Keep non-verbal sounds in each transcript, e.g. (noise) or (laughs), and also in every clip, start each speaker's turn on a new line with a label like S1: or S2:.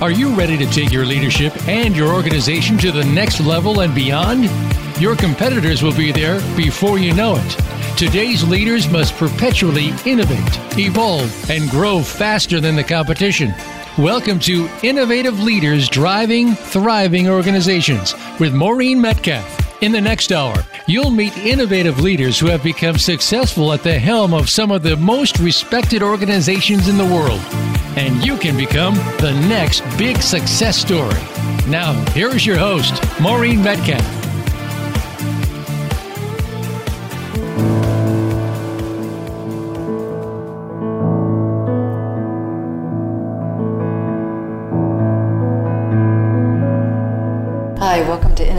S1: Are you ready to take your leadership and your organization to the next level and beyond? Your competitors will be there before you know it. Today's leaders must perpetually innovate, evolve, and grow faster than the competition. Welcome to Innovative Leaders Driving Thriving Organizations with Maureen Metcalf. In the next hour, you'll meet innovative leaders who have become successful at the helm of some of the most respected organizations in the world. And you can become the next big success story. Now, here's your host, Maureen Metcalf.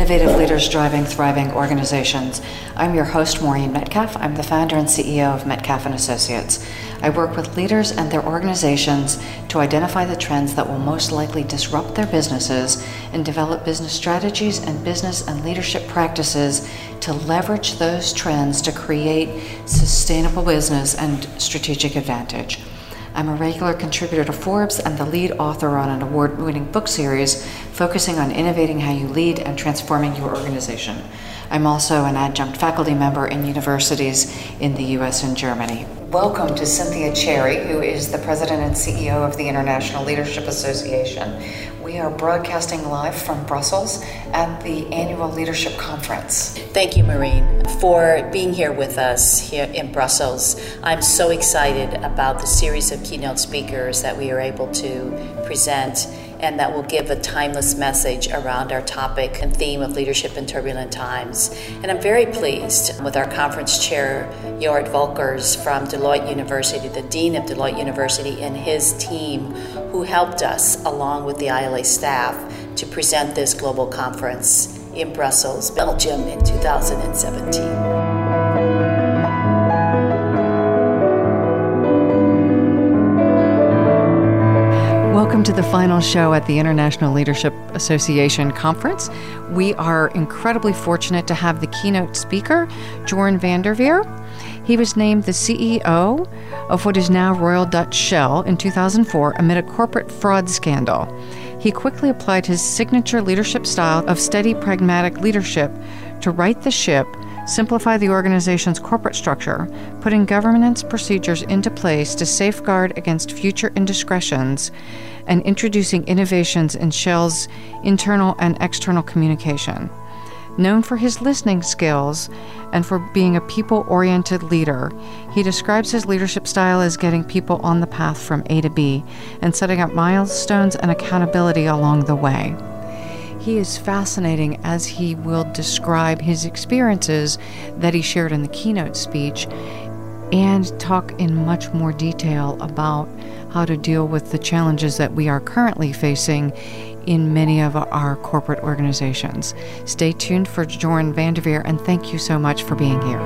S2: Innovative Leaders Driving Thriving Organizations. I'm your host, Maureen Metcalf. I'm the founder and CEO of Metcalf and Associates. I work with leaders and their organizations to identify the trends that will most likely disrupt their businesses and develop business strategies and business and leadership practices to leverage those trends to create sustainable business and strategic advantage. I'm a regular contributor to Forbes and the lead author on an award winning book series focusing on innovating how you lead and transforming your organization. I'm also an adjunct faculty member in universities in the US and Germany. Welcome to Cynthia Cherrey, who is the president and CEO of the International Leadership Association. We are broadcasting live from Brussels at the annual leadership conference.
S3: Thank you, Maureen, for being here with us here in Brussels. I'm so excited about the series of keynote speakers that we are able to present and that will give a timeless message around our topic and theme of leadership in turbulent times. And I'm very pleased with our conference chair, Jorrit Volkers from Deloitte University, the Dean of Deloitte University, and his team who helped us, along with the ILA staff, to present this global conference in Brussels, Belgium in 2017.
S2: Welcome to the final show at the International Leadership Association Conference. We are incredibly fortunate to have the keynote speaker, Jeroen van der Veer. He was named the CEO of what is now Royal Dutch Shell in 2004 amid a corporate fraud scandal. He quickly applied his signature leadership style of steady, pragmatic leadership to right the ship simplify the organization's corporate structure, putting governance procedures into place to safeguard against future indiscretions, and introducing innovations in Shell's internal and external communication. Known for his listening skills and for being a people oriented leader, he describes his leadership style as getting people on the path from A to B and setting up milestones and accountability along the way. He is fascinating as he will describe his experiences that he shared in the keynote speech and talk in much more detail about how to deal with the challenges that we are currently facing in many of our corporate organizations. Stay tuned for Jeroen van der Veer and thank you so much for being here.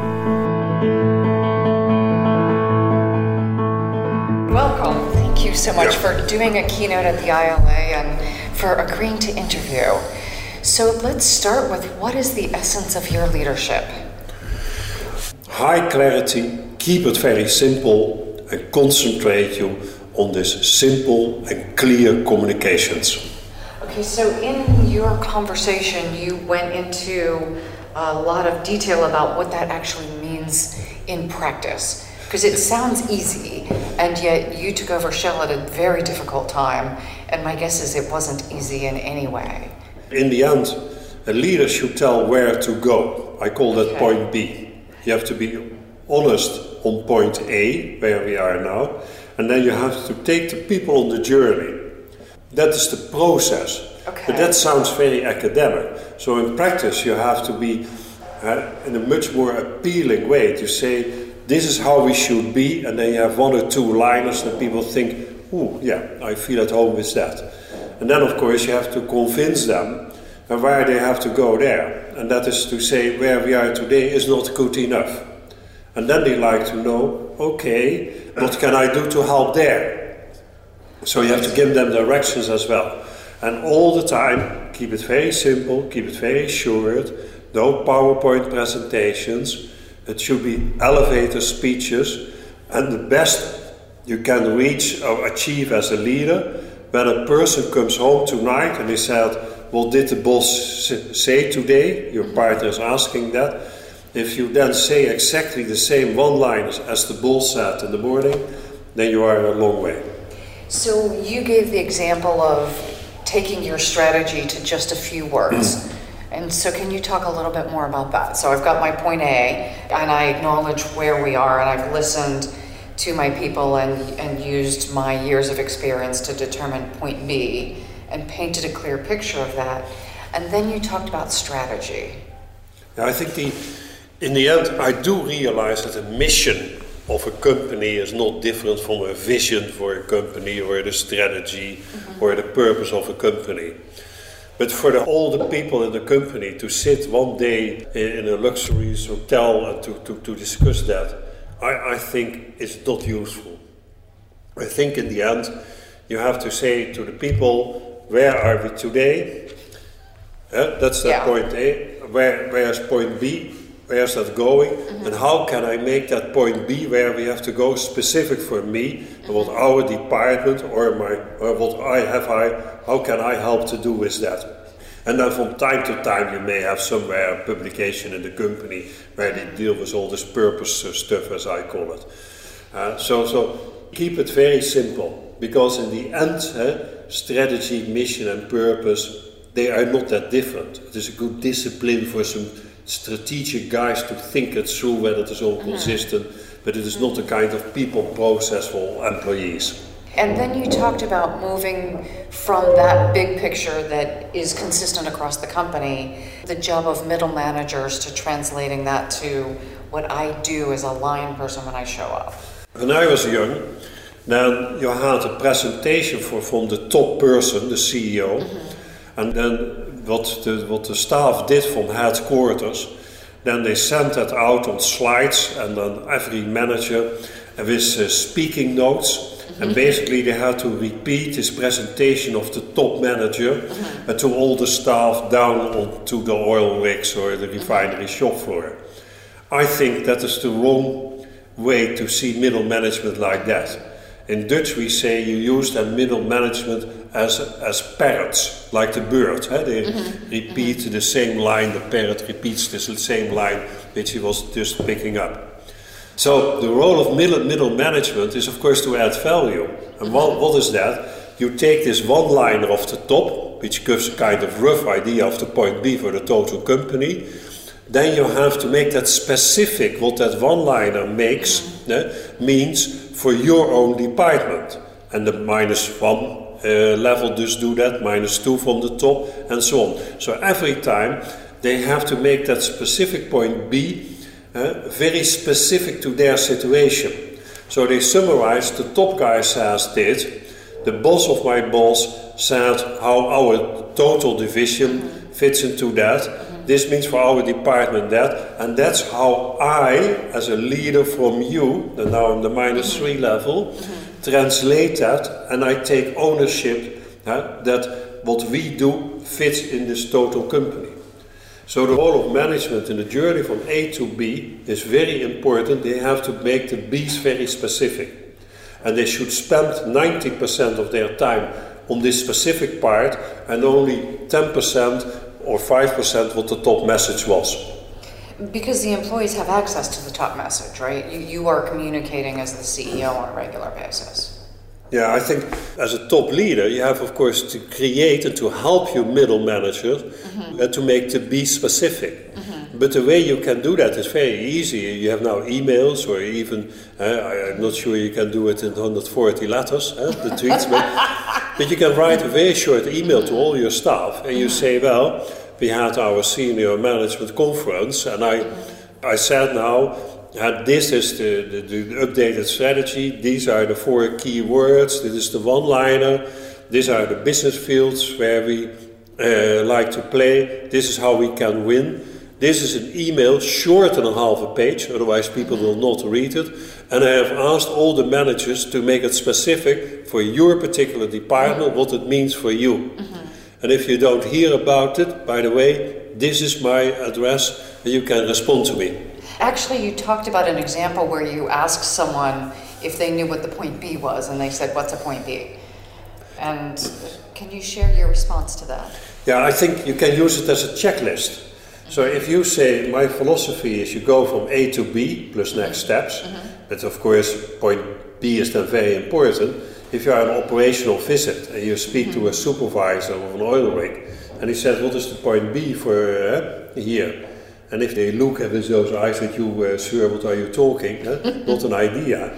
S2: Welcome. Thank you so much for doing a keynote at the ILA and for agreeing to interview. So let's start with what is the essence of your leadership?
S4: High clarity, keep it very simple, and concentrate you on this simple and clear communications.
S2: Okay, so in your conversation, you went into a lot of detail about what that actually means in practice. Because it sounds easy, and yet you took over Shell at a very difficult time, and my guess is it wasn't easy in any way.
S4: In the end, a leader should tell where to go. I call that okay. point B. You have to be honest on point A, where we are now, and then you have to take the people on the journey. That is the process. Okay. But that sounds very academic. So in practice, you have to be uh, in a much more appealing way to say, this is how we should be, and then you have one or two liners that people think, oh, yeah, I feel at home with that. And then, of course, you have to convince them and where they have to go there. And that is to say, where we are today is not good enough. And then they like to know, okay, what can I do to help there? So you have to give them directions as well. And all the time, keep it very simple, keep it very short, no PowerPoint presentations. It should be elevator speeches. And the best you can reach or achieve as a leader when a person comes home tonight and he said, What did the boss say today? Your partner is asking that. If you then say exactly the same one liners as the boss said in the morning, then you are a long way.
S2: So you gave the example of taking your strategy to just a few words. Mm-hmm. And so, can you talk a little bit more about that? So, I've got my point A, and I acknowledge where we are, and I've listened to my people and, and used my years of experience to determine point B and painted a clear picture of that. And then you talked about strategy.
S4: Now, I think the, in the end, I do realize that the mission of a company is not different from a vision for a company or the strategy mm-hmm. or the purpose of a company. But for the, all the people in the company to sit one day in, a luxury hotel and to, to, to discuss that, I, I think it's not useful. I think in the end, you have to say to the people, where are we today? Uh, that's that yeah. point A. Where, where's point B? Where's that going? Mm-hmm. And how can I make that point B where we have to go specific for me and what our department or my or what I have I how can I help to do with that? And then from time to time, you may have somewhere a publication in the company where they deal with all this purpose stuff, as I call it. Uh, so, so keep it very simple because in the end, uh, strategy, mission, and purpose they are not that different. It is a good discipline for some strategic guys to think it through whether it is all mm-hmm. consistent, but it is not a kind of people process for employees.
S2: And then you talked about moving from that big picture that is consistent across the company, the job of middle managers, to translating that to what I do as a line person when I show up.
S4: When I was young, then you had a presentation for, from the top person, the CEO, mm-hmm. and then what the, what the staff did from headquarters, then they sent that out on slides, and then every manager with uh, speaking notes. And basically, they had to repeat his presentation of the top manager and to all the staff down onto the oil rigs or the refinery shop floor. I think that is the wrong way to see middle management like that. In Dutch, we say you use that middle management as, as parrots, like the bird. Eh? They mm-hmm. repeat mm-hmm. the same line, the parrot repeats the same line which he was just picking up. So the role of middle, middle management is of course to add value. And what, what is that? You take this one liner off the top, which gives a kind of rough idea of the point B for the total company. Then you have to make that specific what that one liner makes, mm-hmm. means for your own department. And the minus one uh, level does do that, minus two from the top, and so on. So every time they have to make that specific point B uh, very specific to their situation. So they summarize the top guy says did, the boss of my boss said how our total division fits into that. This means for our department that, and that's how I, as a leader from you, and now I'm the minus three level, translate that and I take ownership uh, that what we do fits in this total company. So the role of management in the journey from A to B is very important. They have to make the B's very specific. And they should spend 90% of their time on this specific part and only 10% or 5% what the top message was.
S2: Because the employees have access to the top message, right? You, you are communicating as the CEO on a regular basis.
S4: Yeah, I think as a top leader, you have, of course, to create and to help your middle managers mm-hmm. uh, to make to be specific. Mm-hmm. But the way you can do that is very easy. You have now emails, or even, uh, I'm not sure you can do it in 140 letters, uh, the tweets, but, (laughs) but you can write a very short email to all your staff and you say, well, we had our senior management conference, and I, I said now, uh, this is the, the, the, updated strategy. These are the four key words. This is the one liner. These are the business fields where we uh, like to play. This is how we can win. This is an email short than a half a page, otherwise, people will not read it. And I have asked all the managers to make it specific for your particular department what it means for you. Mm-hmm. And if you don't hear about it, by the way, this is my address and you can respond to me.
S2: Actually, you talked about an example where you asked someone if they knew what the point B was, and they said, What's a point B? And can you share your response to that?
S4: Yeah, I think you can use it as a checklist. So if you say my philosophy is you go from A to B plus next steps, mm-hmm. But of course point B is then very important. If you are an operational visit and you speak mm-hmm. to a supervisor of an oil rig, and he says, "What is the point B for uh, here?" And if they look at those eyes at you, uh, sir, what are you talking? (laughs) Not an idea.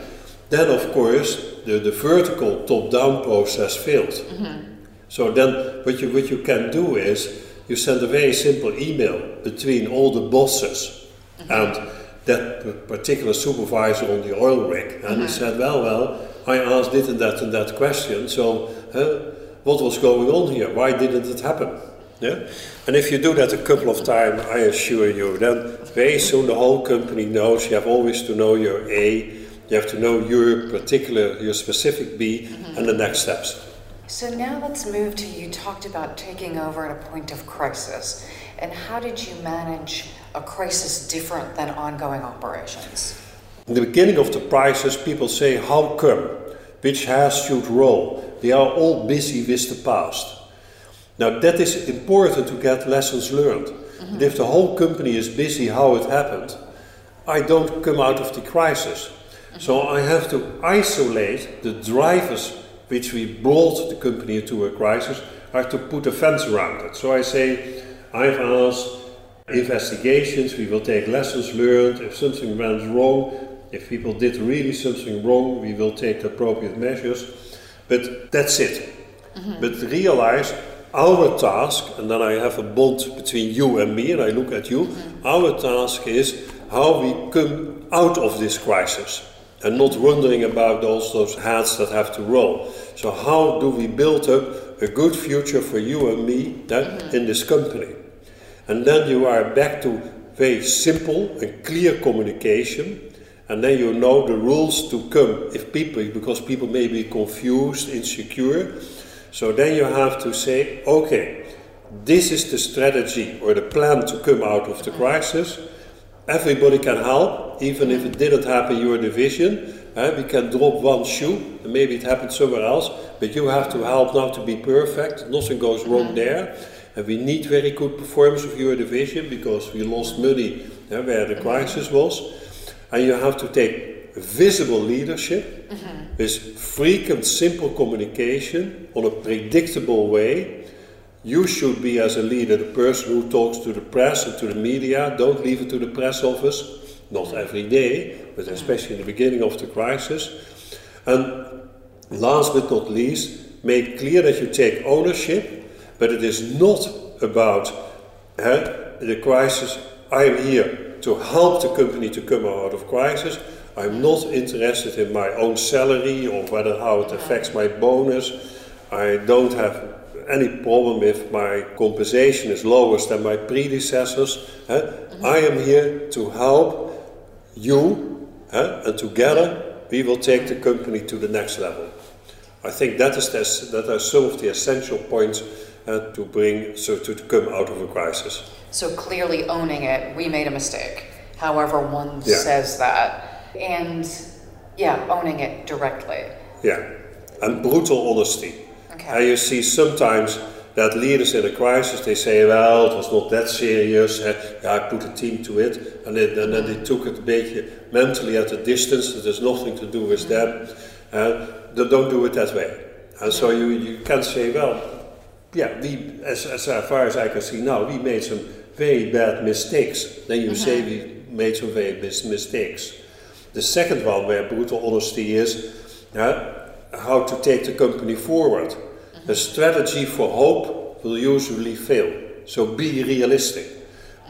S4: Then, of course, the, the vertical top-down process failed. Mm-hmm. So then, what you what you can do is you send a very simple email between all the bosses mm-hmm. and that particular supervisor on the oil rig, and he said, "Well, well, I asked this and that and that question. So, uh, what was going on here? Why didn't it happen?" Yeah? And if you do that a couple of times, I assure you, then very soon the whole company knows you have always to know your A, you have to know your particular, your specific B, mm-hmm. and the next steps.
S2: So now let's move to you talked about taking over at a point of crisis. And how did you manage a crisis different than ongoing operations?
S4: In the beginning of the crisis, people say, How come? Which has should roll? They are all busy with the past. Now, that is important to get lessons learned. Mm-hmm. if the whole company is busy how it happened, I don't come out of the crisis. Mm-hmm. So I have to isolate the drivers which we brought the company into a crisis, I have to put a fence around it. So I say, I've asked investigations, we will take lessons learned. If something went wrong, if people did really something wrong, we will take the appropriate measures. But that's it. Mm-hmm. But realize our task, and then I have a bond between you and me, and I look at you, mm-hmm. our task is how we come out of this crisis and not wondering about those, those hats that have to roll. So, how do we build up a good future for you and me that, mm-hmm. in this company? And then you are back to very simple and clear communication, and then you know the rules to come if people, because people may be confused, insecure. So then you have to say, okay, this is the strategy or the plan to come out of the crisis. Everybody can help, even if it didn't happen in your division. Uh, we can drop one shoe, and maybe it happened somewhere else, but you have to help now to be perfect. Nothing goes wrong mm-hmm. there. And we need very good performance of your division because we lost money uh, where the crisis was. And you have to take visible leadership mm-hmm. with frequent, simple communication on a predictable way you should be, as a leader, the person who talks to the press and to the media. Don't leave it to the press office, not every day, but especially in the beginning of the crisis. And last but not least, make clear that you take ownership, but it is not about the crisis. I am here to help the company to come out of crisis. I'm not interested in my own salary or whether how it affects my bonus. I don't have any problem if my compensation is lower than my predecessors. Mm-hmm. I am here to help you, and together we will take the company to the next level. I think that is the, that are some of the essential points uh, to bring so to, to come out of a crisis.
S2: So clearly owning it, we made a mistake. However, one yeah. says that, and yeah, owning it directly.
S4: Yeah, and brutal honesty. Okay. And you see sometimes that leaders in a crisis they say, well, it was not that serious. Yeah, I put a team to it, and, it, and then they took it a bit mentally at a distance. There's nothing to do with them. Uh, they don't do it that way. And so you, you can say, well, yeah, we, as, as far as I can see now, we made some very bad mistakes. Then you mm-hmm. say we made some very bad mistakes. The second one, where brutal honesty is, uh, how to take the company forward. A strategy for hope will usually fail. So be realistic.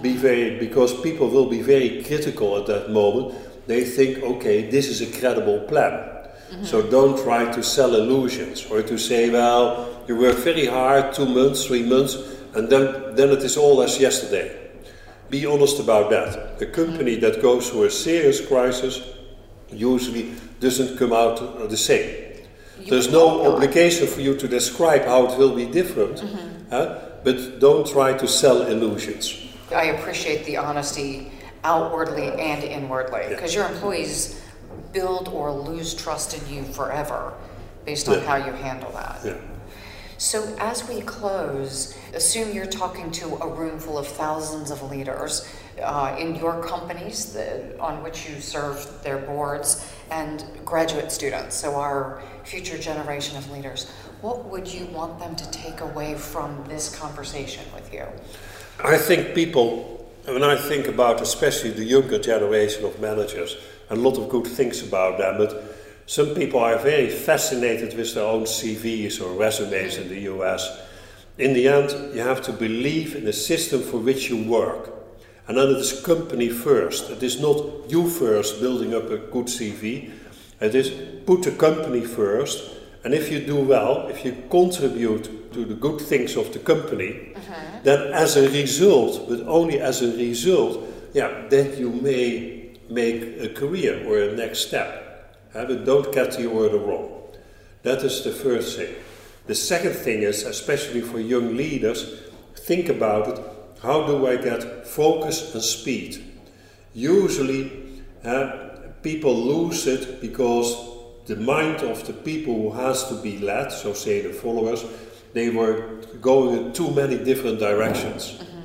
S4: Be very because people will be very critical at that moment. They think, okay, this is a credible plan. Mm-hmm. So don't try to sell illusions or to say, well, you work very hard, two months, three months, and then, then it is all as yesterday. Be honest about that. A company that goes through a serious crisis usually doesn't come out the same. There's no obligation for you to describe how it will be different, mm-hmm. but don't try to sell illusions.
S2: I appreciate the honesty outwardly and inwardly because yeah. your employees build or lose trust in you forever. based on yeah. how you handle that.
S4: Yeah.
S2: So, as we close, assume you're talking to a room full of thousands of leaders uh, in your companies on which you serve their boards and graduate students, so our future generation of leaders. What would you want them to take away from this conversation with you?
S4: I think people, when I think about especially the younger generation of managers, a lot of good things about them, but some people are very fascinated with their own CVs or resumes in the US. In the end, you have to believe in the system for which you work. And then it is company first. It is not you first building up a good CV. It is put the company first. And if you do well, if you contribute to the good things of the company, uh-huh. then as a result, but only as a result, yeah, then you may make a career or a next step. But don't get the order wrong. That is the first thing. The second thing is, especially for young leaders, think about it. How do I get focus and speed? Usually, uh, people lose it because the mind of the people who has to be led, so say the followers, they were going in too many different directions. Mm-hmm.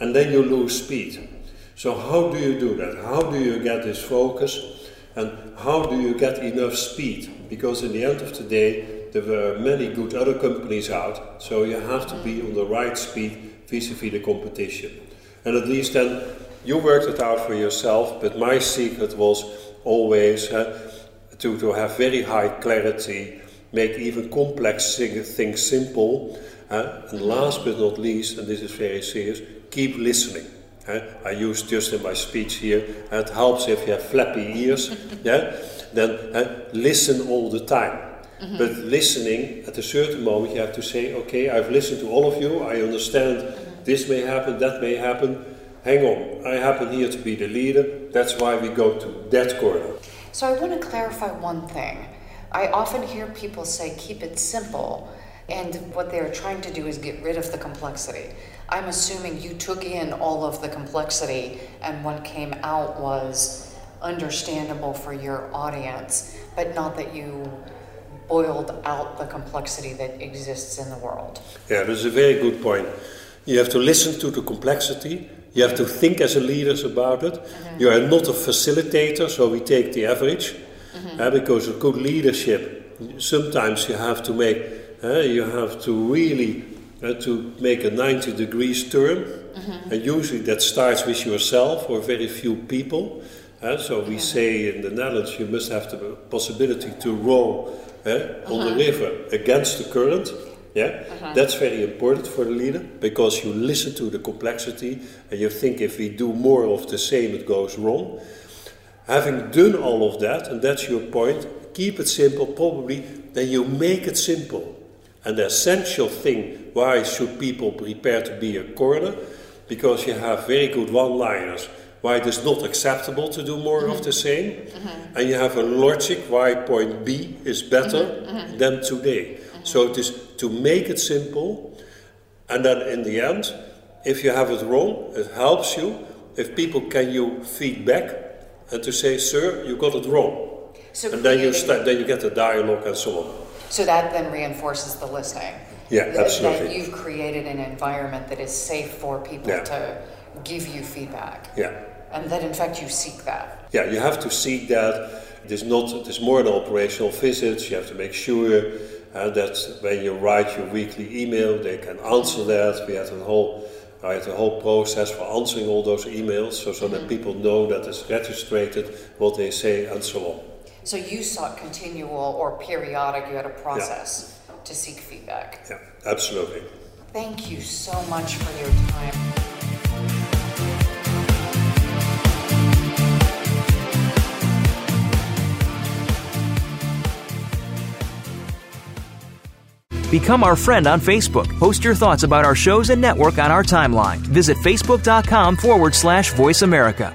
S4: And then you lose speed. So how do you do that? How do you get this focus? And how do you get enough speed? Because in the end of the day, there were many good other companies out, so you have to be on the right speed vis-a-vis the competition. And at least then you worked it out for yourself, but my secret was always uh, to, to have very high clarity, make even complex things simple, uh, and last but not least, and this is very serious, keep listening. I use just in my speech here, it helps if you have flappy ears, (laughs) yeah, then listen all the time. Mm-hmm. But listening, at a certain moment, you have to say, okay, I've listened to all of you, I understand mm-hmm. this may happen, that may happen. Hang on, I happen here to be the leader, that's why we go to that corner.
S2: So I want to clarify one thing. I often hear people say, keep it simple, and what they're trying to do is get rid of the complexity. I'm assuming you took in all of the complexity and what came out was understandable for your audience, but not that you boiled out the complexity that exists in the world.
S4: Yeah, that's a very good point. You have to listen to the complexity. You have to think as a leader about it. Mm-hmm. You are not a facilitator, so we take the average. Mm-hmm. Uh, because of good leadership, sometimes you have to make, uh, you have to really uh, to make a 90 degrees turn. Mm-hmm. And usually that starts with yourself or very few people. Uh, so we say in the Netherlands you must have the possibility to row uh, uh-huh. on the uh-huh. river against the current. Yeah, uh-huh. that's very important for the leader because you listen to the complexity and you think if we do more of the same, it goes wrong. Having done all of that, and that's your point, keep it simple. Probably then you make it simple. And the essential thing why should people prepare to be a coroner? Because you have very good one liners why it is not acceptable to do more mm-hmm. of the same. Mm-hmm. And you have a logic why point B is better mm-hmm. mm-hmm. than today. So it is to make it simple. And then in the end, if you have it wrong, it helps you if people can you feedback and to say, sir, you got it wrong. So and then you, start, then you get the dialogue and so on.
S2: So that then reinforces the listening.
S4: Yeah, absolutely.
S2: That you've created an environment that is safe for people yeah. to give you feedback.
S4: Yeah.
S2: And that in fact you seek that.
S4: Yeah, you have to seek that. It is not. It is more than operational visits. You have to make sure uh, that when you write your weekly email, they can answer that. We have a whole. I had a whole process for answering all those emails, so, so mm-hmm. that people know that it's registered, what they say, and so on.
S2: So you sought continual or periodic, you had a process. To seek feedback.
S4: Yeah, absolutely.
S2: Thank you so much for your time.
S5: Become our friend on Facebook. Post your thoughts about our shows and network on our timeline. Visit facebook.com forward slash voice America.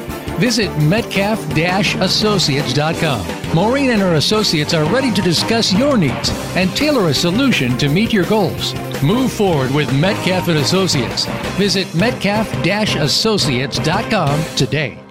S1: Visit metcalf-associates.com. Maureen and her associates are ready to discuss your needs and tailor a solution to meet your goals. Move forward with Metcalf and Associates. Visit metcalf-associates.com today.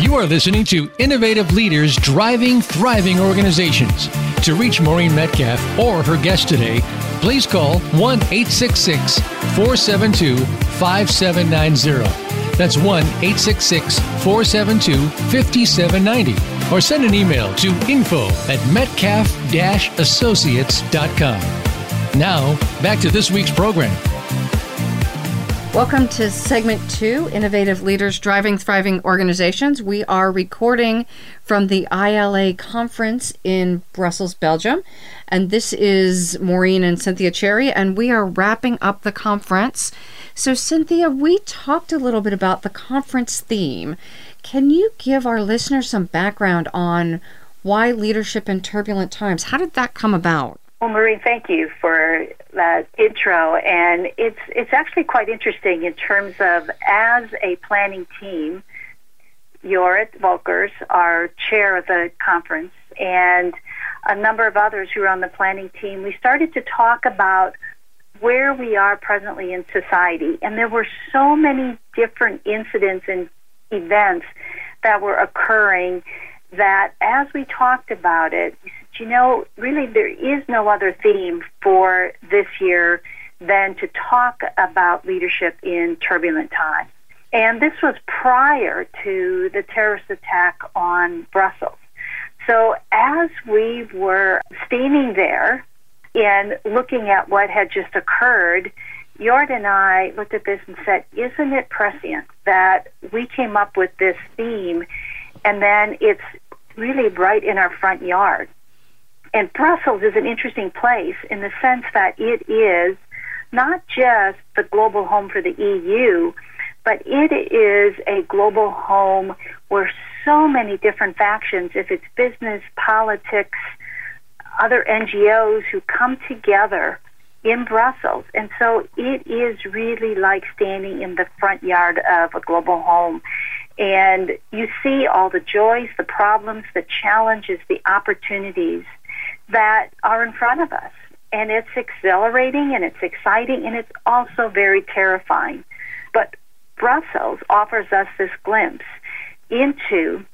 S1: You are listening to Innovative Leaders Driving Thriving Organizations. To reach Maureen Metcalf or her guest today, please call 1 866 472 5790. That's 1 866 472 5790. Or send an email to info at metcalf associates.com. Now, back to this week's program.
S2: Welcome to segment two Innovative Leaders Driving Thriving Organizations. We are recording from the ILA conference in Brussels, Belgium. And this is Maureen and Cynthia Cherrey, and we are wrapping up the conference. So, Cynthia, we talked a little bit about the conference theme. Can you give our listeners some background on why leadership in turbulent times? How did that come about?
S6: Well, Maureen, thank you for that intro. And it's it's actually quite interesting in terms of as a planning team. Jorrit Volkers, our chair of the conference, and a number of others who are on the planning team, we started to talk about where we are presently in society. And there were so many different incidents and events that were occurring that as we talked about it, you know, really there is no other theme for this year than to talk about leadership in turbulent times. And this was prior to the terrorist attack on Brussels. So as we were standing there and looking at what had just occurred, Yard and I looked at this and said, isn't it prescient that we came up with this theme and then it's really right in our front yard? And Brussels is an interesting place in the sense that it is not just the global home for the EU, but it is a global home where so many different factions, if it's business, politics, other NGOs who come together in Brussels. And so it is really like standing in the front yard of a global home. And you see all the joys, the problems, the challenges, the opportunities that are in front of us. And it's exhilarating and it's exciting and it's also very terrifying. But Brussels offers us this glimpse into,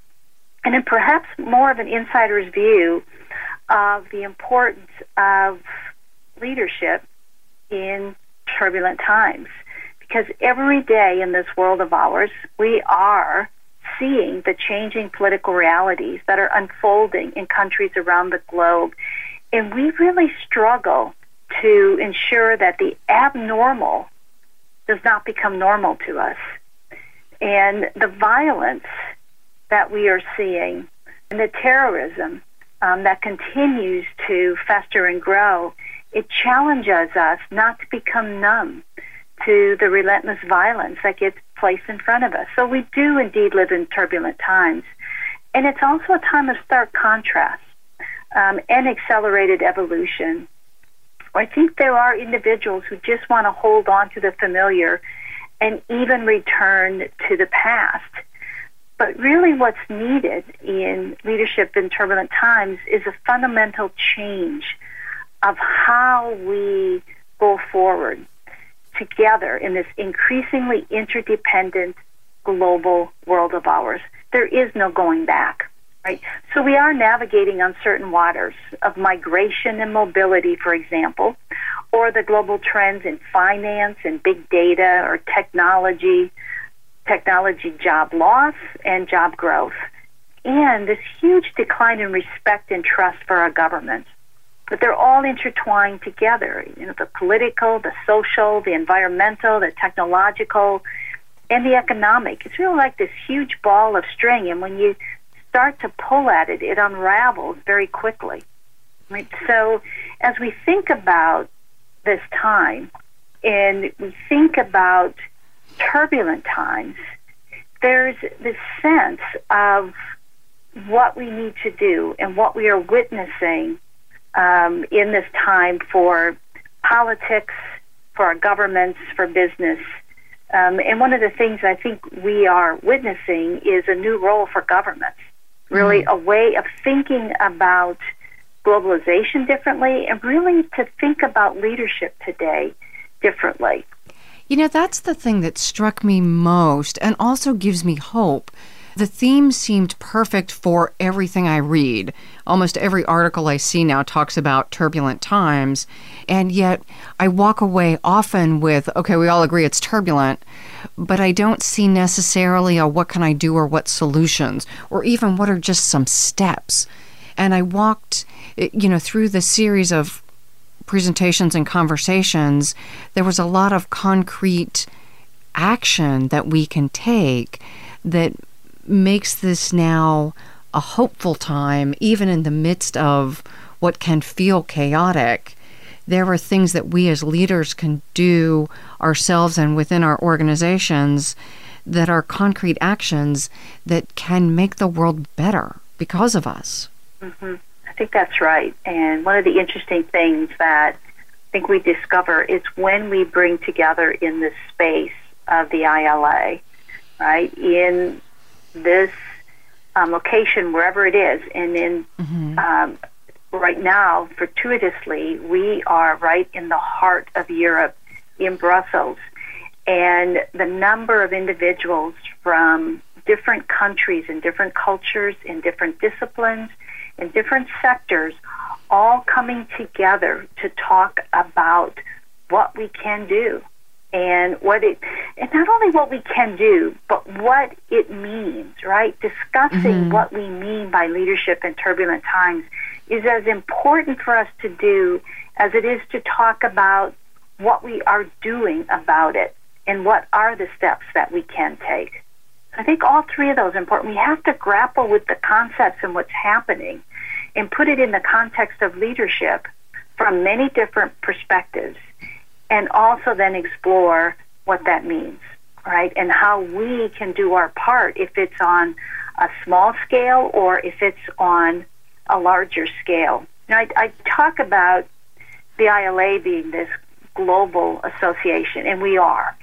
S6: and then perhaps more of an insider's view of the importance of leadership in turbulent times. Because every day in this world of ours, we are seeing the changing political realities that are unfolding in countries around the globe. And we really struggle to ensure that the abnormal does not become normal to us. And the violence that we are seeing and the terrorism um, that continues to fester and grow, it challenges us not to become numb to the relentless violence that gets placed in front of us. So we do indeed live in turbulent times. And it's also a time of stark contrast um, and accelerated evolution. I think there are individuals who just want to hold on to the familiar and even return to the past. But really, what's needed in leadership in turbulent times is a fundamental change of how we go forward together in this increasingly interdependent global world of ours. There is no going back. Right? So we are navigating uncertain waters of migration and mobility, for example, or the global trends in finance and big data or technology, technology job loss and job growth, and this huge decline in respect and trust for our government. But they're all intertwined together. You know, the political, the social, the environmental, the technological, and the economic. It's really like this huge ball of string, and when you start to pull at it, it unravels very quickly. Right? So, as we think about this time and we think about turbulent times, there's this sense of what we need to do and what we are witnessing um, in this time for politics, for our governments, for business. Um, and one of the things I think we are witnessing is a new role for governments, really mm-hmm. a way of thinking about globalization differently and really to think about leadership today differently.
S2: You know, that's the thing that struck me most and also gives me hope. The theme seemed perfect for everything I read. Almost every article I see now talks about turbulent times, and yet I walk away often with, okay, we all agree it's turbulent, but I don't see necessarily a what can I do or what solutions, or even what are just some steps. And I walked, you know, through the series of presentations and conversations, there was a lot of concrete action that we can take that makes this now a hopeful time, even in the midst of what can feel chaotic. There are things that we as leaders can do ourselves and within our organizations that are concrete actions that can make the world better because of us.
S6: Mm-hmm I think that's right. And one of the interesting things that I think we discover is when we bring together in this space of the ILA, right, in this um, location, wherever it is, and in mm-hmm. um, right now, fortuitously, we are right in the heart of Europe, in Brussels, and the number of individuals from different countries and different cultures and different disciplines in different sectors all coming together to talk about what we can do and what it and not only what we can do but what it means right discussing mm-hmm. what we mean by leadership in turbulent times is as important for us to do as it is to talk about what we are doing about it and what are the steps that we can take I think all three of those are important. We have to grapple with the concepts and what's happening and put it in the context of leadership from many different perspectives and also then explore what that means, right? And how we can do our part if it's on a small scale or if it's on a larger scale. Now, I, I talk about the ILA being this global association, and we are.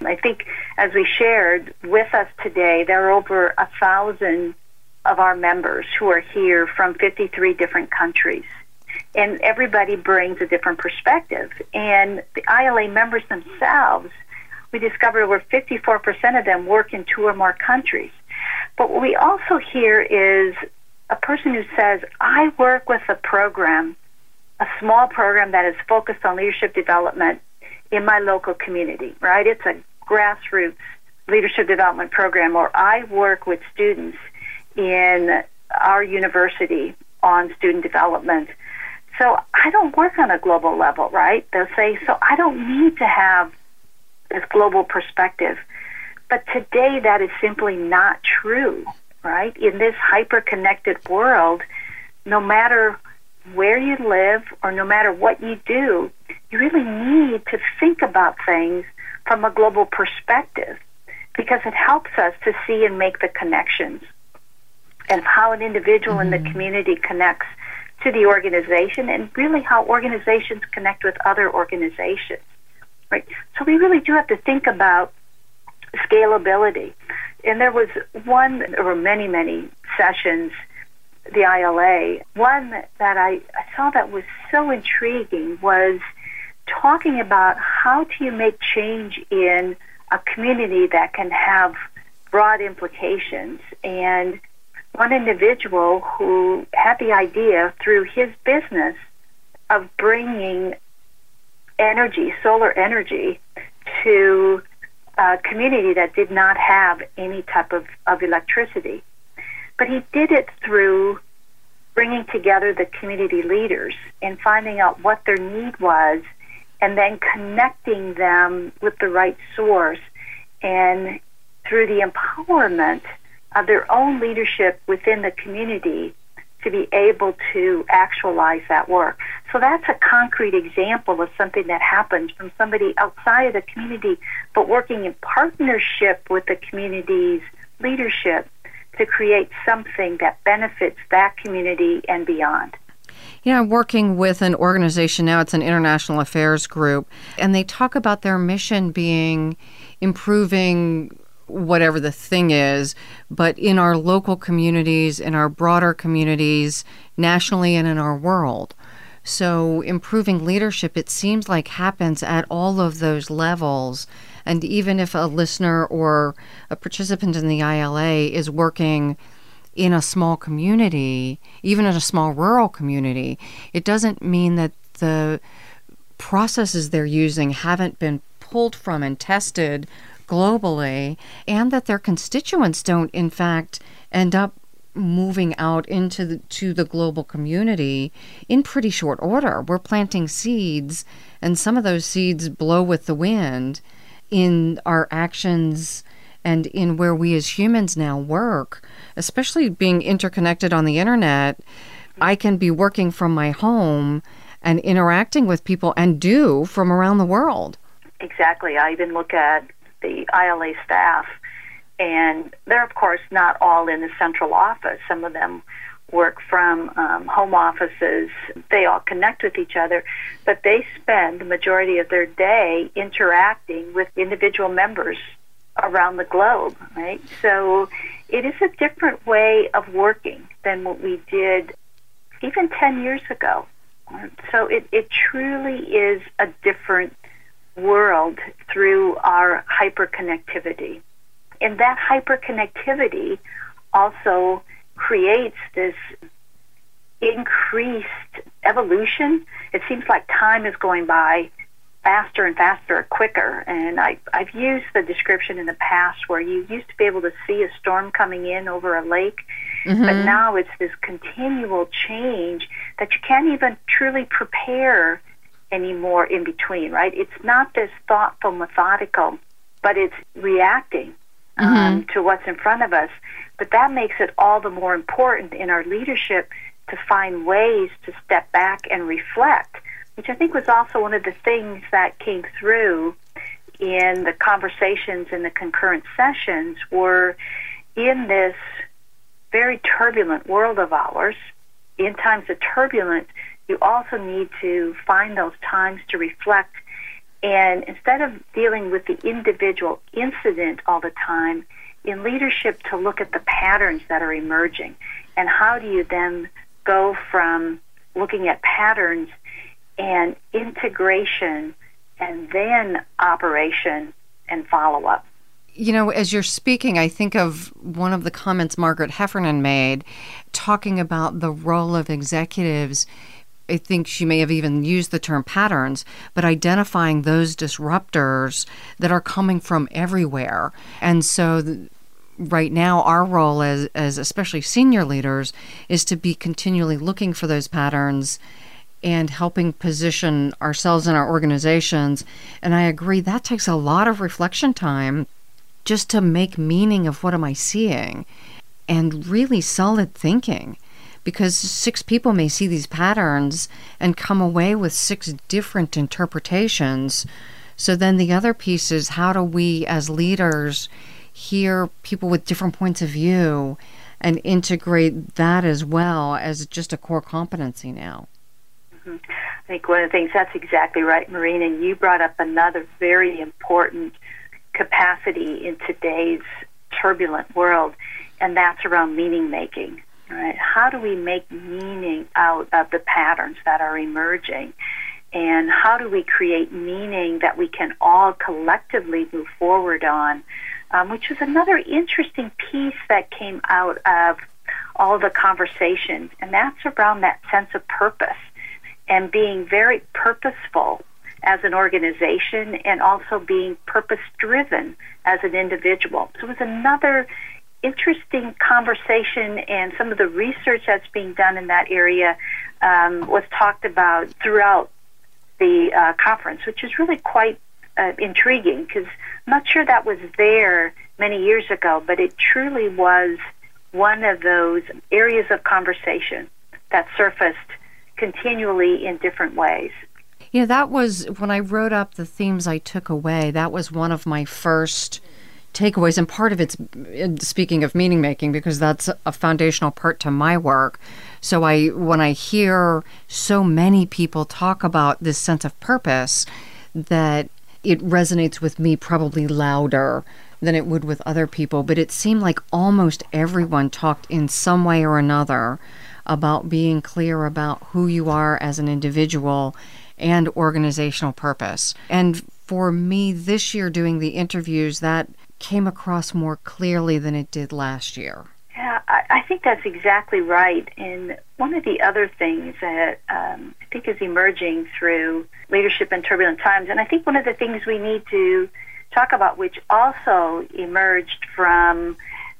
S6: I think, as we shared with us today, there are over a thousand of our members who are here from 53 different countries. And everybody brings a different perspective. And the ILA members themselves, we discovered over 54% of them work in two or more countries. But what we also hear is a person who says, I work with a program, a small program that is focused on leadership development in my local community, right? It's a grassroots leadership development program, or I work with students in our university on student development. So I don't work on a global level, right? They'll say, so I don't need to have this global perspective. But today that is simply not true, right? In this hyper connected world, no matter where you live or no matter what you do, you really need to think about things from a global perspective because it helps us to see and make the connections and how an individual mm-hmm. in the mm-hmm. community connects to the organization and really how organizations connect with other organizations. Right? So we really do have to think about scalability. And there was one, there were many, many sessions, the ILA. One that I, I saw that was so intriguing was talking about how do you make change in a community that can have broad implications. And one individual who had the idea through his business of bringing energy, solar energy, to a community that did not have any type of, of electricity. But he did it through bringing together the community leaders and finding out what their need was and then connecting them with the right source and through the empowerment of their own leadership within the community to be able to actualize that work. So that's a concrete example of something that happens from somebody outside of the community, but working in partnership with the community's leadership to create something that benefits that community and beyond.
S2: Yeah, I'm working with an organization now, it's an international affairs group, and they talk about their mission being improving whatever the thing is, but in our local communities, in our broader communities, nationally, and in our world. So, improving leadership, it seems like, happens at all of those levels. And even if a listener or a participant in the ILA is working in a small community, even in a small rural community, it doesn't mean that the processes they're using haven't been pulled from and tested globally, and that their constituents don't, in fact, end up moving out into the, to the global community in pretty short order. We're planting seeds, and some of those seeds blow with the wind in our actions and in where we as humans now work, especially being interconnected on the internet. I can be working from my home and interacting with people and do from around the world.
S6: Exactly. I even look at the ILA staff. And they're, of course, not all in the central office. Some of them work from um, home offices. They all connect with each other, but they spend the majority of their day interacting with individual members around the globe, right? So it is a different way of working than what we did even 10 years ago. So it, it truly is a different world through our hyperconnectivity. And that hyperconnectivity also creates this increased evolution. It seems like time is going by faster and faster, quicker. And I, I've used the description in the past where you used to be able to see a storm coming in over a lake, mm-hmm. but now it's this continual change that you can't even truly prepare anymore in between, right? It's not this thoughtful, methodical, but it's reacting um, mm-hmm. to what's in front of us. But that makes it all the more important in our leadership to find ways to step back and reflect, which I think was also one of the things that came through in the conversations in the concurrent sessions were in this very turbulent world of ours, in times of turbulence, you also need to find those times to reflect. And instead of dealing with the individual incident all the time, in leadership to look at the patterns that are emerging. And how do you then go from looking at patterns and integration and then operation and follow up?
S2: You know, as you're speaking, I think of one of the comments Margaret Heffernan made talking about the role of executives I think she may have even used the term patterns, but identifying those disruptors that are coming from everywhere. And so, th- right now, our role as, as especially senior leaders is to be continually looking for those patterns and helping position ourselves and our organizations. And I agree, that takes a lot of reflection time just to make meaning of what am I seeing and really solid thinking because six people may see these patterns and come away with six different interpretations. So then the other piece is how do we as leaders hear people with different points of view and integrate that as well as just a core competency now.
S6: Mm-hmm. I think one of the things that's exactly right, Marina. And you brought up another very important capacity in today's turbulent world, and that's around meaning making. Right? How do we make meaning out of the patterns that are emerging? And how do we create meaning that we can all collectively move forward on? Um, which was another interesting piece that came out of all the conversations, and that's around that sense of purpose and being very purposeful as an organization and also being purpose driven as an individual. So it was another interesting conversation, and some of the research that's being done in that area um, was talked about throughout the uh, conference, which is really quite uh, intriguing because I'm not sure that was there many years ago, but it truly was one of those areas of conversation that surfaced continually in different ways.
S2: Yeah, that was when I wrote up the themes I took away. That was one of my first takeaways, and part of it's uh, speaking of meaning making because that's a foundational part to my work. So I, when I hear so many people talk about this sense of purpose, that it resonates with me probably louder than it would with other people. But it seemed like almost everyone talked in some way or another about being clear about who you are as an individual and organizational purpose. And for me this year doing the interviews, that came across more clearly than it did last year.
S6: Yeah, I, I think that's exactly right. And one of the other things that um, I think is emerging through leadership in turbulent times, and I think one of the things we need to talk about, which also emerged from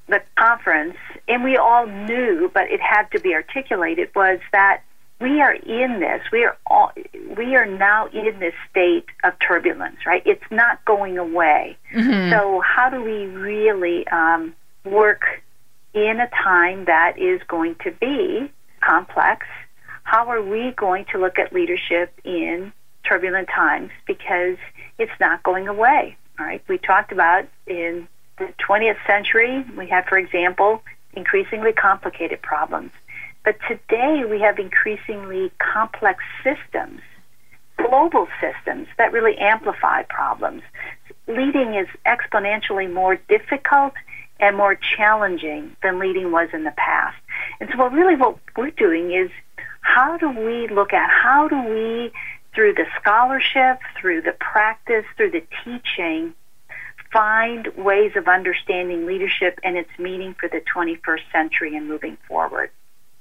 S6: the conference, and we all knew, but it had to be articulated, was that we are in this. We are all, we are now in this state of turbulence, right? It's not going away. Mm-hmm. So how do we really um, work in a time that is going to be complex? How are we going to look at leadership in turbulent times because it's not going away? All right, we talked about in the 20th century, we had, for example, increasingly complicated problems. But today we have increasingly complex systems, global systems that really amplify problems. Leading is exponentially more difficult and more challenging than leading was in the past. And so, what really what we're doing is how do we look at how do we, through the scholarship, through the practice, through the teaching, find ways of understanding leadership and its meaning for the 21st century and moving forward.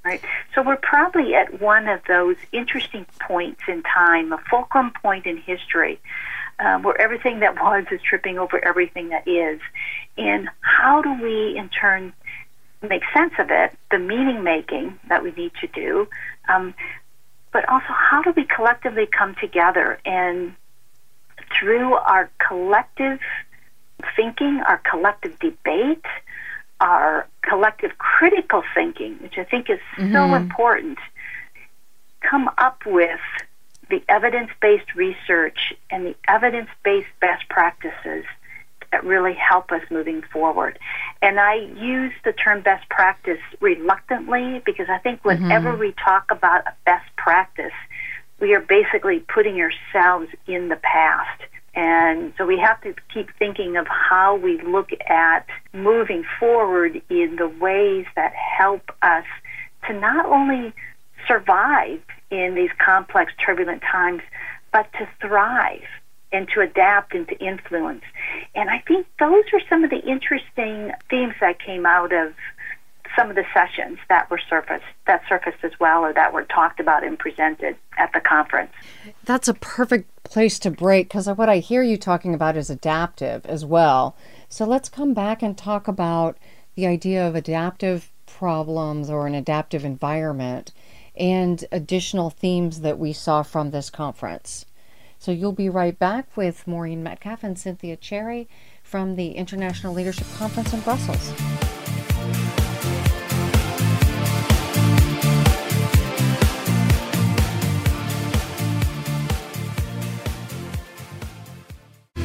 S6: Right? So we're probably at one of those interesting points in time, a fulcrum point in history, um, where everything that was is tripping over everything that is. And how do we, in turn, make sense of it, the meaning making that we need to do, um, but also how do we collectively come together and through our collective thinking, our collective debate, our collective critical thinking, which I think is mm-hmm. so important, come up with the evidence based research and the evidence based best practices that really help us moving forward. And I use the term best practice reluctantly because I think whenever mm-hmm. we talk about a best practice, we are basically putting ourselves in the past. And so we have to keep thinking of how we look at moving forward in the ways that help us to not only survive in these complex, turbulent times, but to thrive and to adapt and to influence. And I think those are some of the interesting themes that came out of some of the sessions that were surfaced that surfaced as well or that were talked about and presented at the conference.
S2: That's a perfect place to break because what I hear you talking about is adaptive as well. So let's come back and talk about the idea of adaptive problems or an adaptive environment and additional themes that we saw from this conference. So you'll be right back with Maureen Metcalf and Cynthia Cherrey from the International Leadership Conference in Brussels.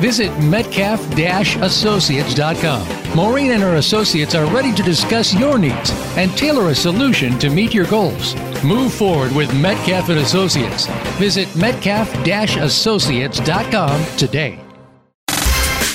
S1: Visit metcalf-associates.com. Maureen and her associates are ready to discuss your needs and tailor a solution to meet your goals. Move forward with Metcalf and Associates. Visit metcalf-associates.com today.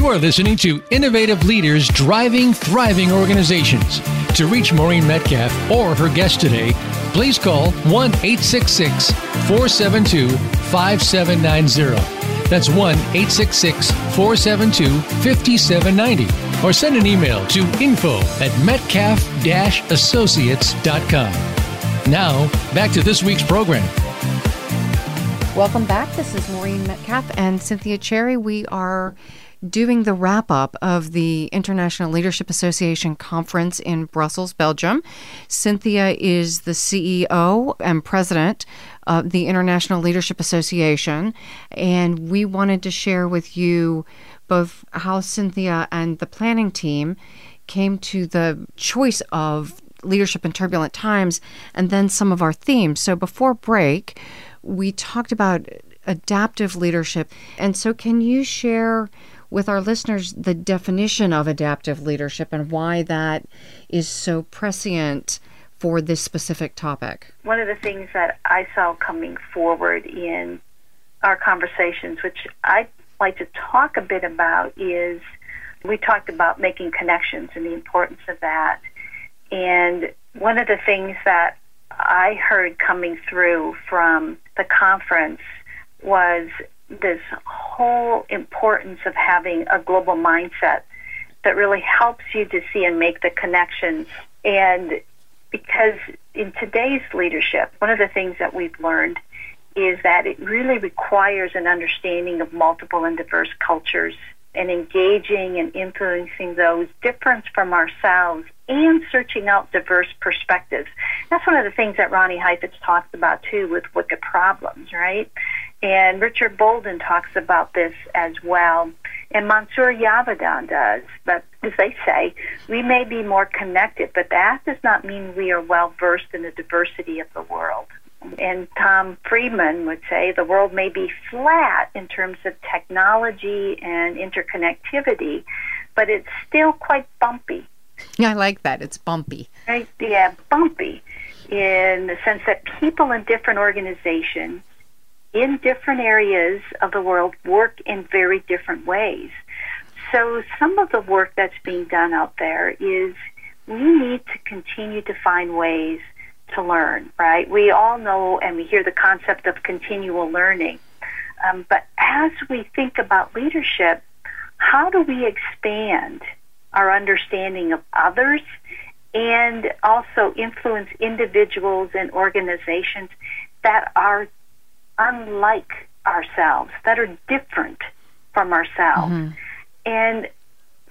S1: You are listening to Innovative Leaders Driving Thriving Organizations. To reach Maureen Metcalf or her guest today, please call 1 866 472 5790. That's 1 866 472 5790. Or send an email to info at metcalf associates.com. Now, back to this week's program.
S2: Welcome back. This is Maureen Metcalf and Cynthia Cherrey. We are doing the wrap up of the International Leadership Association conference in Brussels, Belgium. Cynthia is the CEO and president of the International Leadership Association, and we wanted to share with you both how Cynthia and the planning team came to the choice of leadership in turbulent times and then some of our themes. So before break, we talked about adaptive leadership. And so, can you share with our listeners the definition of adaptive leadership and why that is so prescient for this specific topic.
S6: One of the things that I saw coming forward in our conversations, which I'd like to talk a bit about, is we talked about making connections and the importance of that. And one of the things that I heard coming through from the conference was this whole importance of having a global mindset that really helps you to see and make the connections. And because in today's leadership, one of the things that we've learned is that it really requires an understanding of multiple and diverse cultures and engaging and influencing those different from ourselves and searching out diverse perspectives. That's one of the things that Ronnie Heifetz talks about too with Wicked Problems, right? And Richard Bolden talks about this as well. And Mansour Javidan does. But as they say, we may be more connected, but that does not mean we are well versed in the diversity of the world. And Tom Friedman would say the world may be flat in terms of technology and interconnectivity, but it's still quite bumpy.
S2: Yeah, I like that. It's bumpy.
S6: Right? Yeah, bumpy in the sense that people in different organizations in different areas of the world work in very different ways. So some of the work that's being done out there is we need to continue to find ways to learn, right? We all know and we hear the concept of continual learning. Um, but as we think about leadership, how do we expand our understanding of others and also influence individuals and organizations that are unlike ourselves, that are different from ourselves. Mm-hmm. And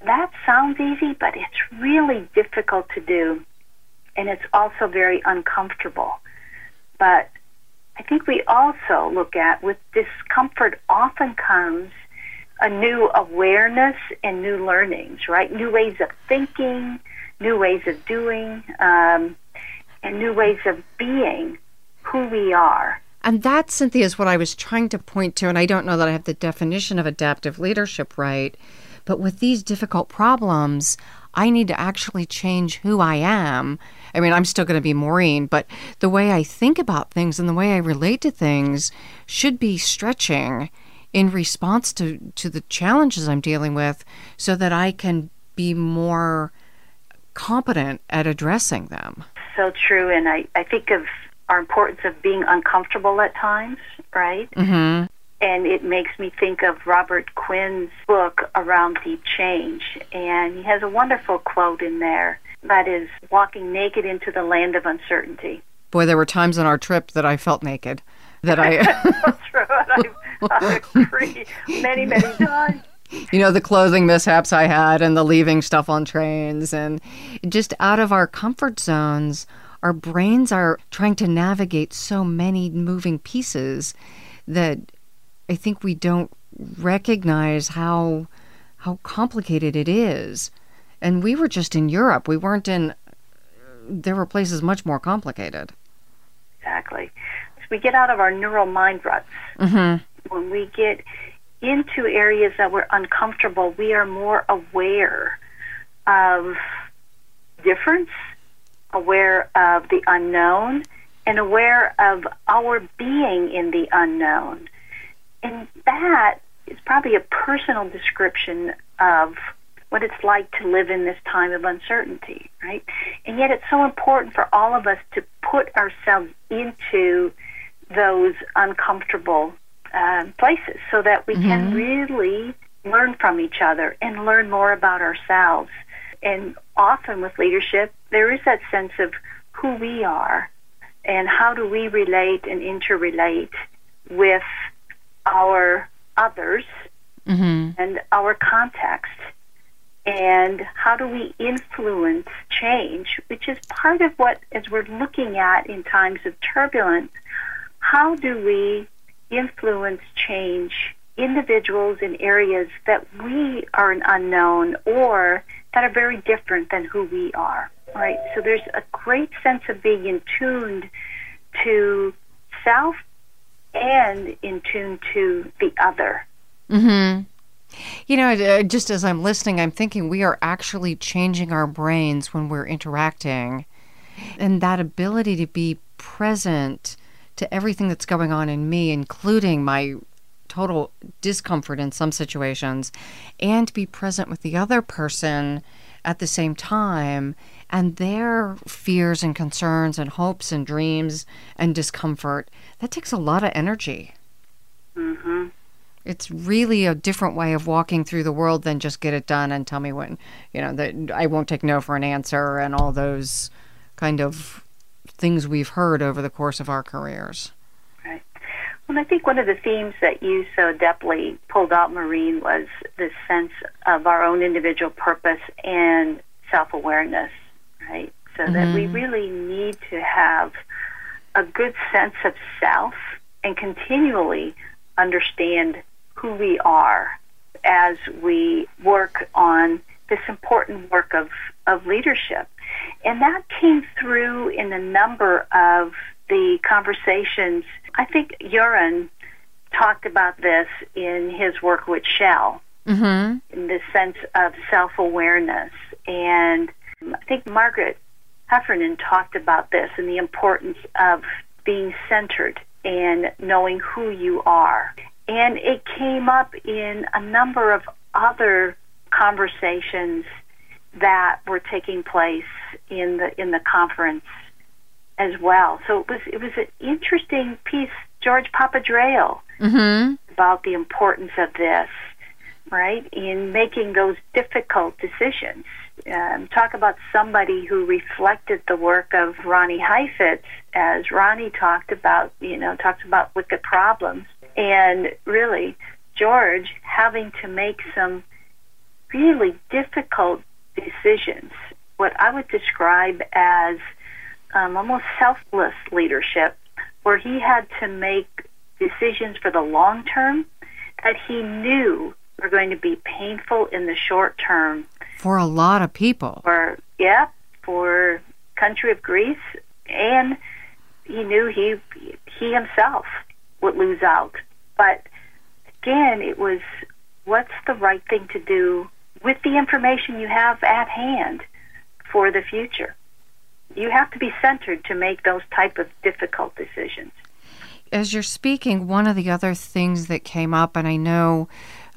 S6: that sounds easy, but it's really difficult to do. And it's also very uncomfortable. But I think we also look at with discomfort often comes a new awareness and new learnings, right? New ways of thinking, new ways of doing, um, and new ways of being who we are.
S2: And that, Cynthia, is what I was trying to point to. And I don't know that I have the definition of adaptive leadership right. But with these difficult problems, I need to actually change who I am. I mean, I'm still going to be Maureen, but the way I think about things and the way I relate to things should be stretching in response to, to the challenges I'm dealing with so that I can be more competent at addressing them.
S6: So true. And I, I think of our importance of being uncomfortable at times, right?
S2: Mm-hmm.
S6: And it makes me think of Robert Quinn's book, Around Deep Change. And he has a wonderful quote in there that is walking naked into the land of uncertainty.
S2: Boy, there were times on our trip that I felt naked. That I. (laughs)
S6: That's true. (laughs) I, I agree. Many, many times
S2: you know, the clothing mishaps I had and the leaving stuff on trains and just out of our comfort zones. Our brains are trying to navigate so many moving pieces that I think we don't recognize how how complicated it is. And we were just in Europe. We weren't in there were places much more complicated.
S6: Exactly. We get out of our neural mind ruts,
S2: mm-hmm.
S6: when we get into areas that we're uncomfortable, we are more aware of difference, aware of the unknown, and aware of our being in the unknown. And that is probably a personal description of what it's like to live in this time of uncertainty, right? And yet it's so important for all of us to put ourselves into those uncomfortable um, places so that we mm-hmm. can really learn from each other and learn more about ourselves. And often with leadership, there is that sense of who we are and how do we relate and interrelate with our others
S2: mm-hmm.
S6: and our context and how do we influence change, which is part of what, as we're looking at in times of turbulence, how do we influence change individuals in areas that we are an unknown or that are very different than who we are, right? So there's a great sense of being in tuned to self and in tune to the other.
S2: Mm-hmm. You know, uh, just as I'm listening, I'm thinking we are actually changing our brains when we're interacting. And that ability to be present to everything that's going on in me, including my total discomfort in some situations, and be present with the other person at the same time and their fears and concerns and hopes and dreams and discomfort. That takes a lot of energy.
S6: Mm-hmm.
S2: It's really a different way of walking through the world than just get it done and tell me when, you know, that I won't take no for an answer and all those kind of things we've heard over the course of our careers.
S6: Well, I think one of the themes that you so adeptly pulled out, Maureen, was this sense of our own individual purpose and self awareness, right? So mm-hmm. that we mm-hmm. really need to have a good sense of self and continually understand who we are as we work on this important work of, of leadership. And that came through in a number of the conversations. I think Jeroen talked about this in his work with Shell,
S2: mm-hmm.
S6: in the sense of self awareness. And I think Margaret Heffernan talked about this and the importance of being centered and knowing who you are. And it came up in a number of other conversations that were taking place in the in the conference as well. So it was it was an interesting piece, George Papandreou,
S2: mm-hmm.
S6: about the importance of this, right, in making those difficult decisions. Um, talk about somebody who reflected the work of Ronnie Heifetz, as Ronnie talked about, you know, talks about wicked problems, and really George having to make some really difficult decisions, what I would describe as um, almost selfless leadership, where he had to make decisions for the long term that he knew were going to be painful in the short term.
S2: For a lot of people.
S6: For, yeah, for country of Greece. And he knew he, he himself would lose out. But again, it was what's the right thing to do with the information you have at hand for the future. You have to be centered to make those type of difficult decisions.
S2: As you're speaking, one of the other things that came up, and I know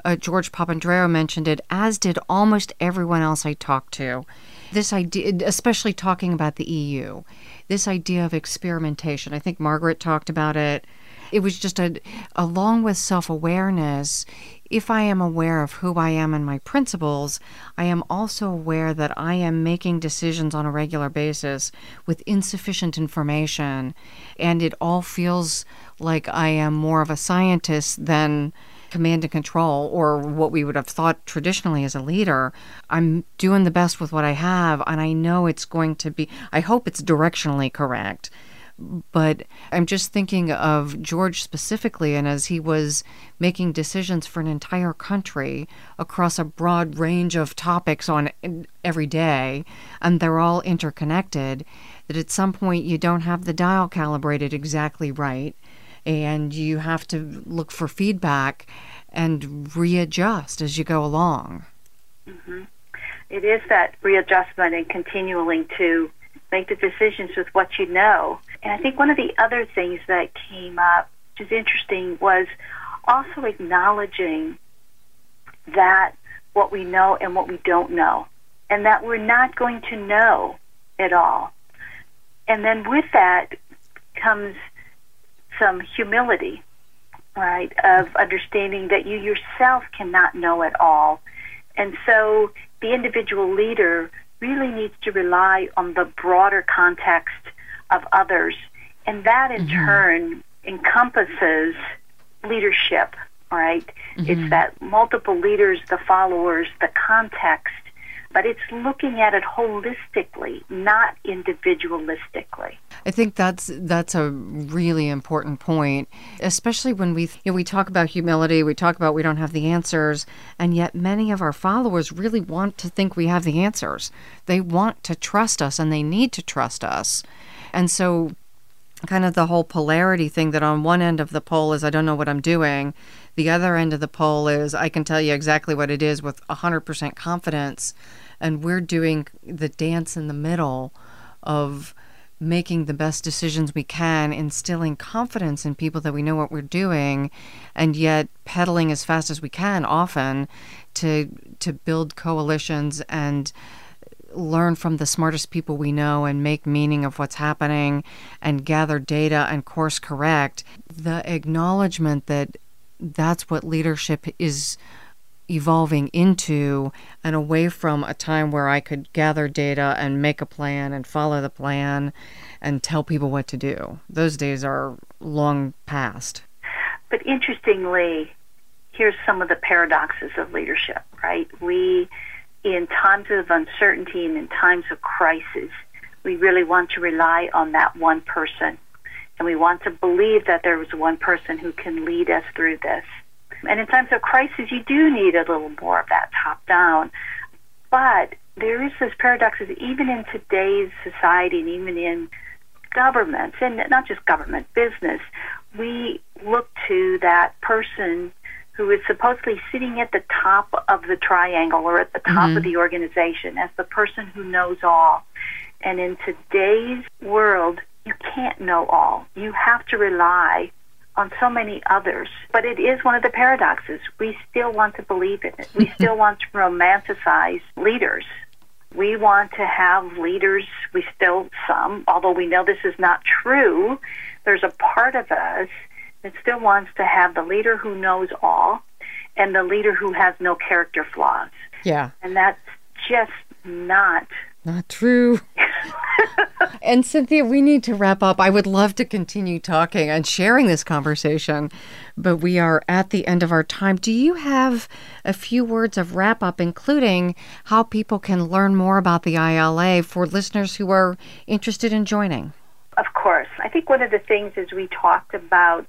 S2: uh, George Papandreou mentioned it, as did almost everyone else I talked to, this idea, especially talking about the EU, this idea of experimentation. I think Margaret talked about it. It was just a, along with self awareness, if I am aware of who I am and my principles, I am also aware that I am making decisions on a regular basis with insufficient information. And it all feels like I am more of a scientist than command and control or what we would have thought traditionally as a leader. I'm doing the best with what I have, and I know it's going to be, I hope it's directionally correct but I'm just thinking of George specifically, and as he was making decisions for an entire country across a broad range of topics on every day, and they're all interconnected, that at some point you don't have the dial calibrated exactly right, and you have to look for feedback and readjust as you go along.
S6: Mm-hmm. It is that readjustment and continuing to make the decisions with what you know. And I think one of the other things that came up, which is interesting, was also acknowledging that what we know and what we don't know, and that we're not going to know it all. And then with that comes some humility, right, of understanding that you yourself cannot know it all. And so the individual leader really needs to rely on the broader context of others. And that in mm-hmm. turn encompasses leadership, right? Mm-hmm. It's that multiple leaders, the followers, the context, but it's looking at it holistically, not individualistically.
S2: I think that's that's a really important point, especially when we you know, we talk about humility, we talk about we don't have the answers, and yet many of our followers really want to think we have the answers. They want to trust us and they need to trust us. And so kind of the whole polarity thing that on one end of the pole is I don't know what I'm doing. The other end of the pole is I can tell you exactly what it is with 100% confidence and we're doing the dance in the middle of making the best decisions we can, instilling confidence in people that we know what we're doing, and yet pedaling as fast as we can often to to build coalitions and learn from the smartest people we know and make meaning of what's happening and gather data and course correct the acknowledgement that that's what leadership is evolving into and away from a time where I could gather data and make a plan and follow the plan and tell people what to do. Those days are long past.
S6: But interestingly, here's some of the paradoxes of leadership, right? We, in times of uncertainty and in times of crisis, we really want to rely on that one person. And we want to believe that there was one person who can lead us through this. And in times of crisis, you do need a little more of that top down. But there is this paradox that even in today's society and even in governments, and not just government, business, we look to that person who is supposedly sitting at the top of the triangle or at the top mm-hmm. of the organization as the person who knows all. And in today's world, you can't know all. You have to rely on so many others. But it is one of the paradoxes. We still want to believe in it. We (laughs) still want to romanticize leaders. We want to have leaders, we still, some, although we know this is not true, there's a part of us that still wants to have the leader who knows all and the leader who has no character flaws.
S2: Yeah.
S6: And that's just not
S2: not true. (laughs) and Cynthia, we need to wrap up. I would love to continue talking and sharing this conversation, but we are at the end of our time. Do you have a few words of wrap up, including how people can learn more about the ILA for listeners who are interested in joining?
S6: Of course. I think one of the things is we talked about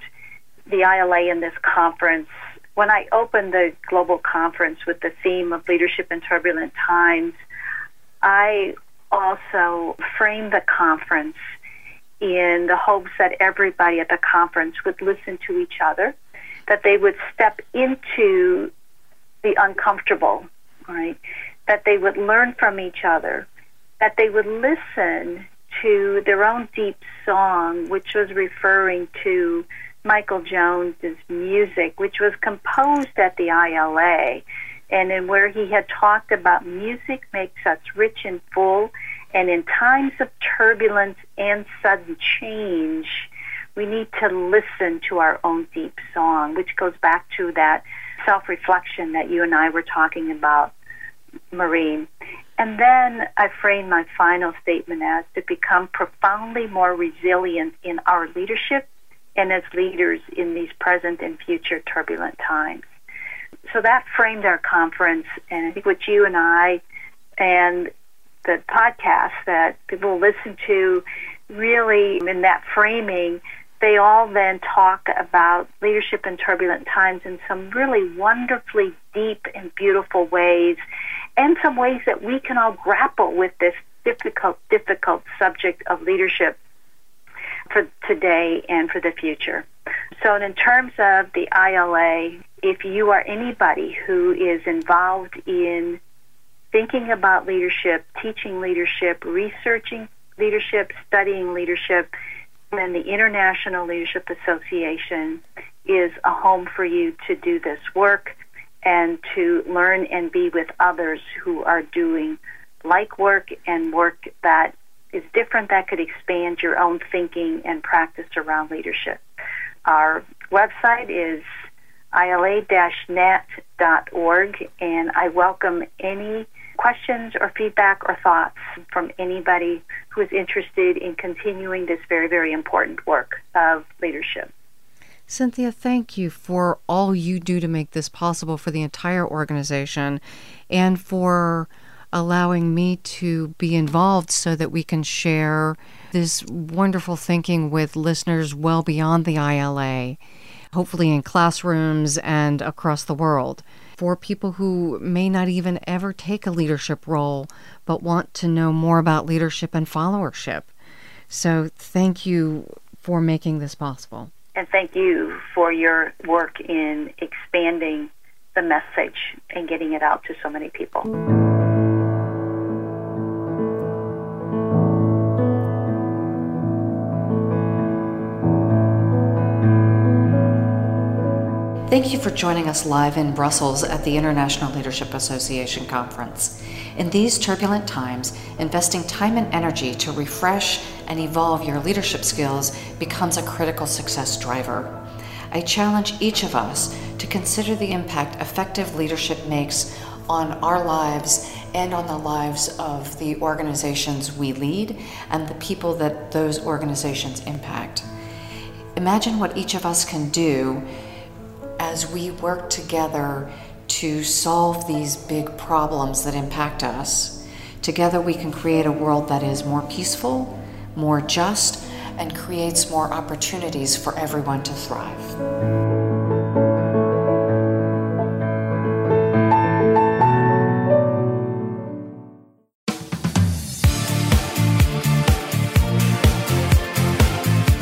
S6: the ILA in this conference when I opened the global conference with the theme of leadership in turbulent times, I also framed the conference in the hopes that everybody at the conference would listen to each other, that they would step into the uncomfortable, right? That they would learn from each other, that they would listen to their own deep song, which was referring to Michael Jones's music, which was composed at the ILA, and in where he had talked about music makes us rich and full, and in times of turbulence and sudden change, we need to listen to our own deep song, which goes back to that self reflection that you and I were talking about, Maureen. And then I frame my final statement as to become profoundly more resilient in our leadership and as leaders in these present and future turbulent times. So that framed our conference, and I think what you and I and the podcast that people listen to really in that framing, they all then talk about leadership in turbulent times in some really wonderfully deep and beautiful ways, and some ways that we can all grapple with this difficult, difficult subject of leadership for today and for the future. So, in terms of the ILA, if you are anybody who is involved in thinking about leadership, teaching leadership, researching leadership, studying leadership, then the International Leadership Association is a home for you to do this work and to learn and be with others who are doing like work and work that is different that could expand your own thinking and practice around leadership. Our website is ila-net.org, and I welcome any questions or feedback or thoughts from anybody who is interested in continuing this very, very important work of leadership.
S2: Cynthia, thank you for all you do to make this possible for the entire organization and for allowing me to be involved so that we can share this wonderful thinking with listeners well beyond the ILA, hopefully in classrooms and across the world. For people who may not even ever take a leadership role but want to know more about leadership and followership. So, thank you for making this possible.
S6: And thank you for your work in expanding the message and getting it out to so many people.
S2: Thank you for joining us live in Brussels at the International Leadership Association Conference. In these turbulent times, investing time and energy to refresh and evolve your leadership skills becomes a critical success driver. I challenge each of us to consider the impact effective leadership makes on our lives and on the lives of the organizations we lead and the people that those organizations impact. Imagine what each of us can do as we work together to solve these big problems that impact us, together we can create a world that is more peaceful, more just, and creates more opportunities for everyone to thrive.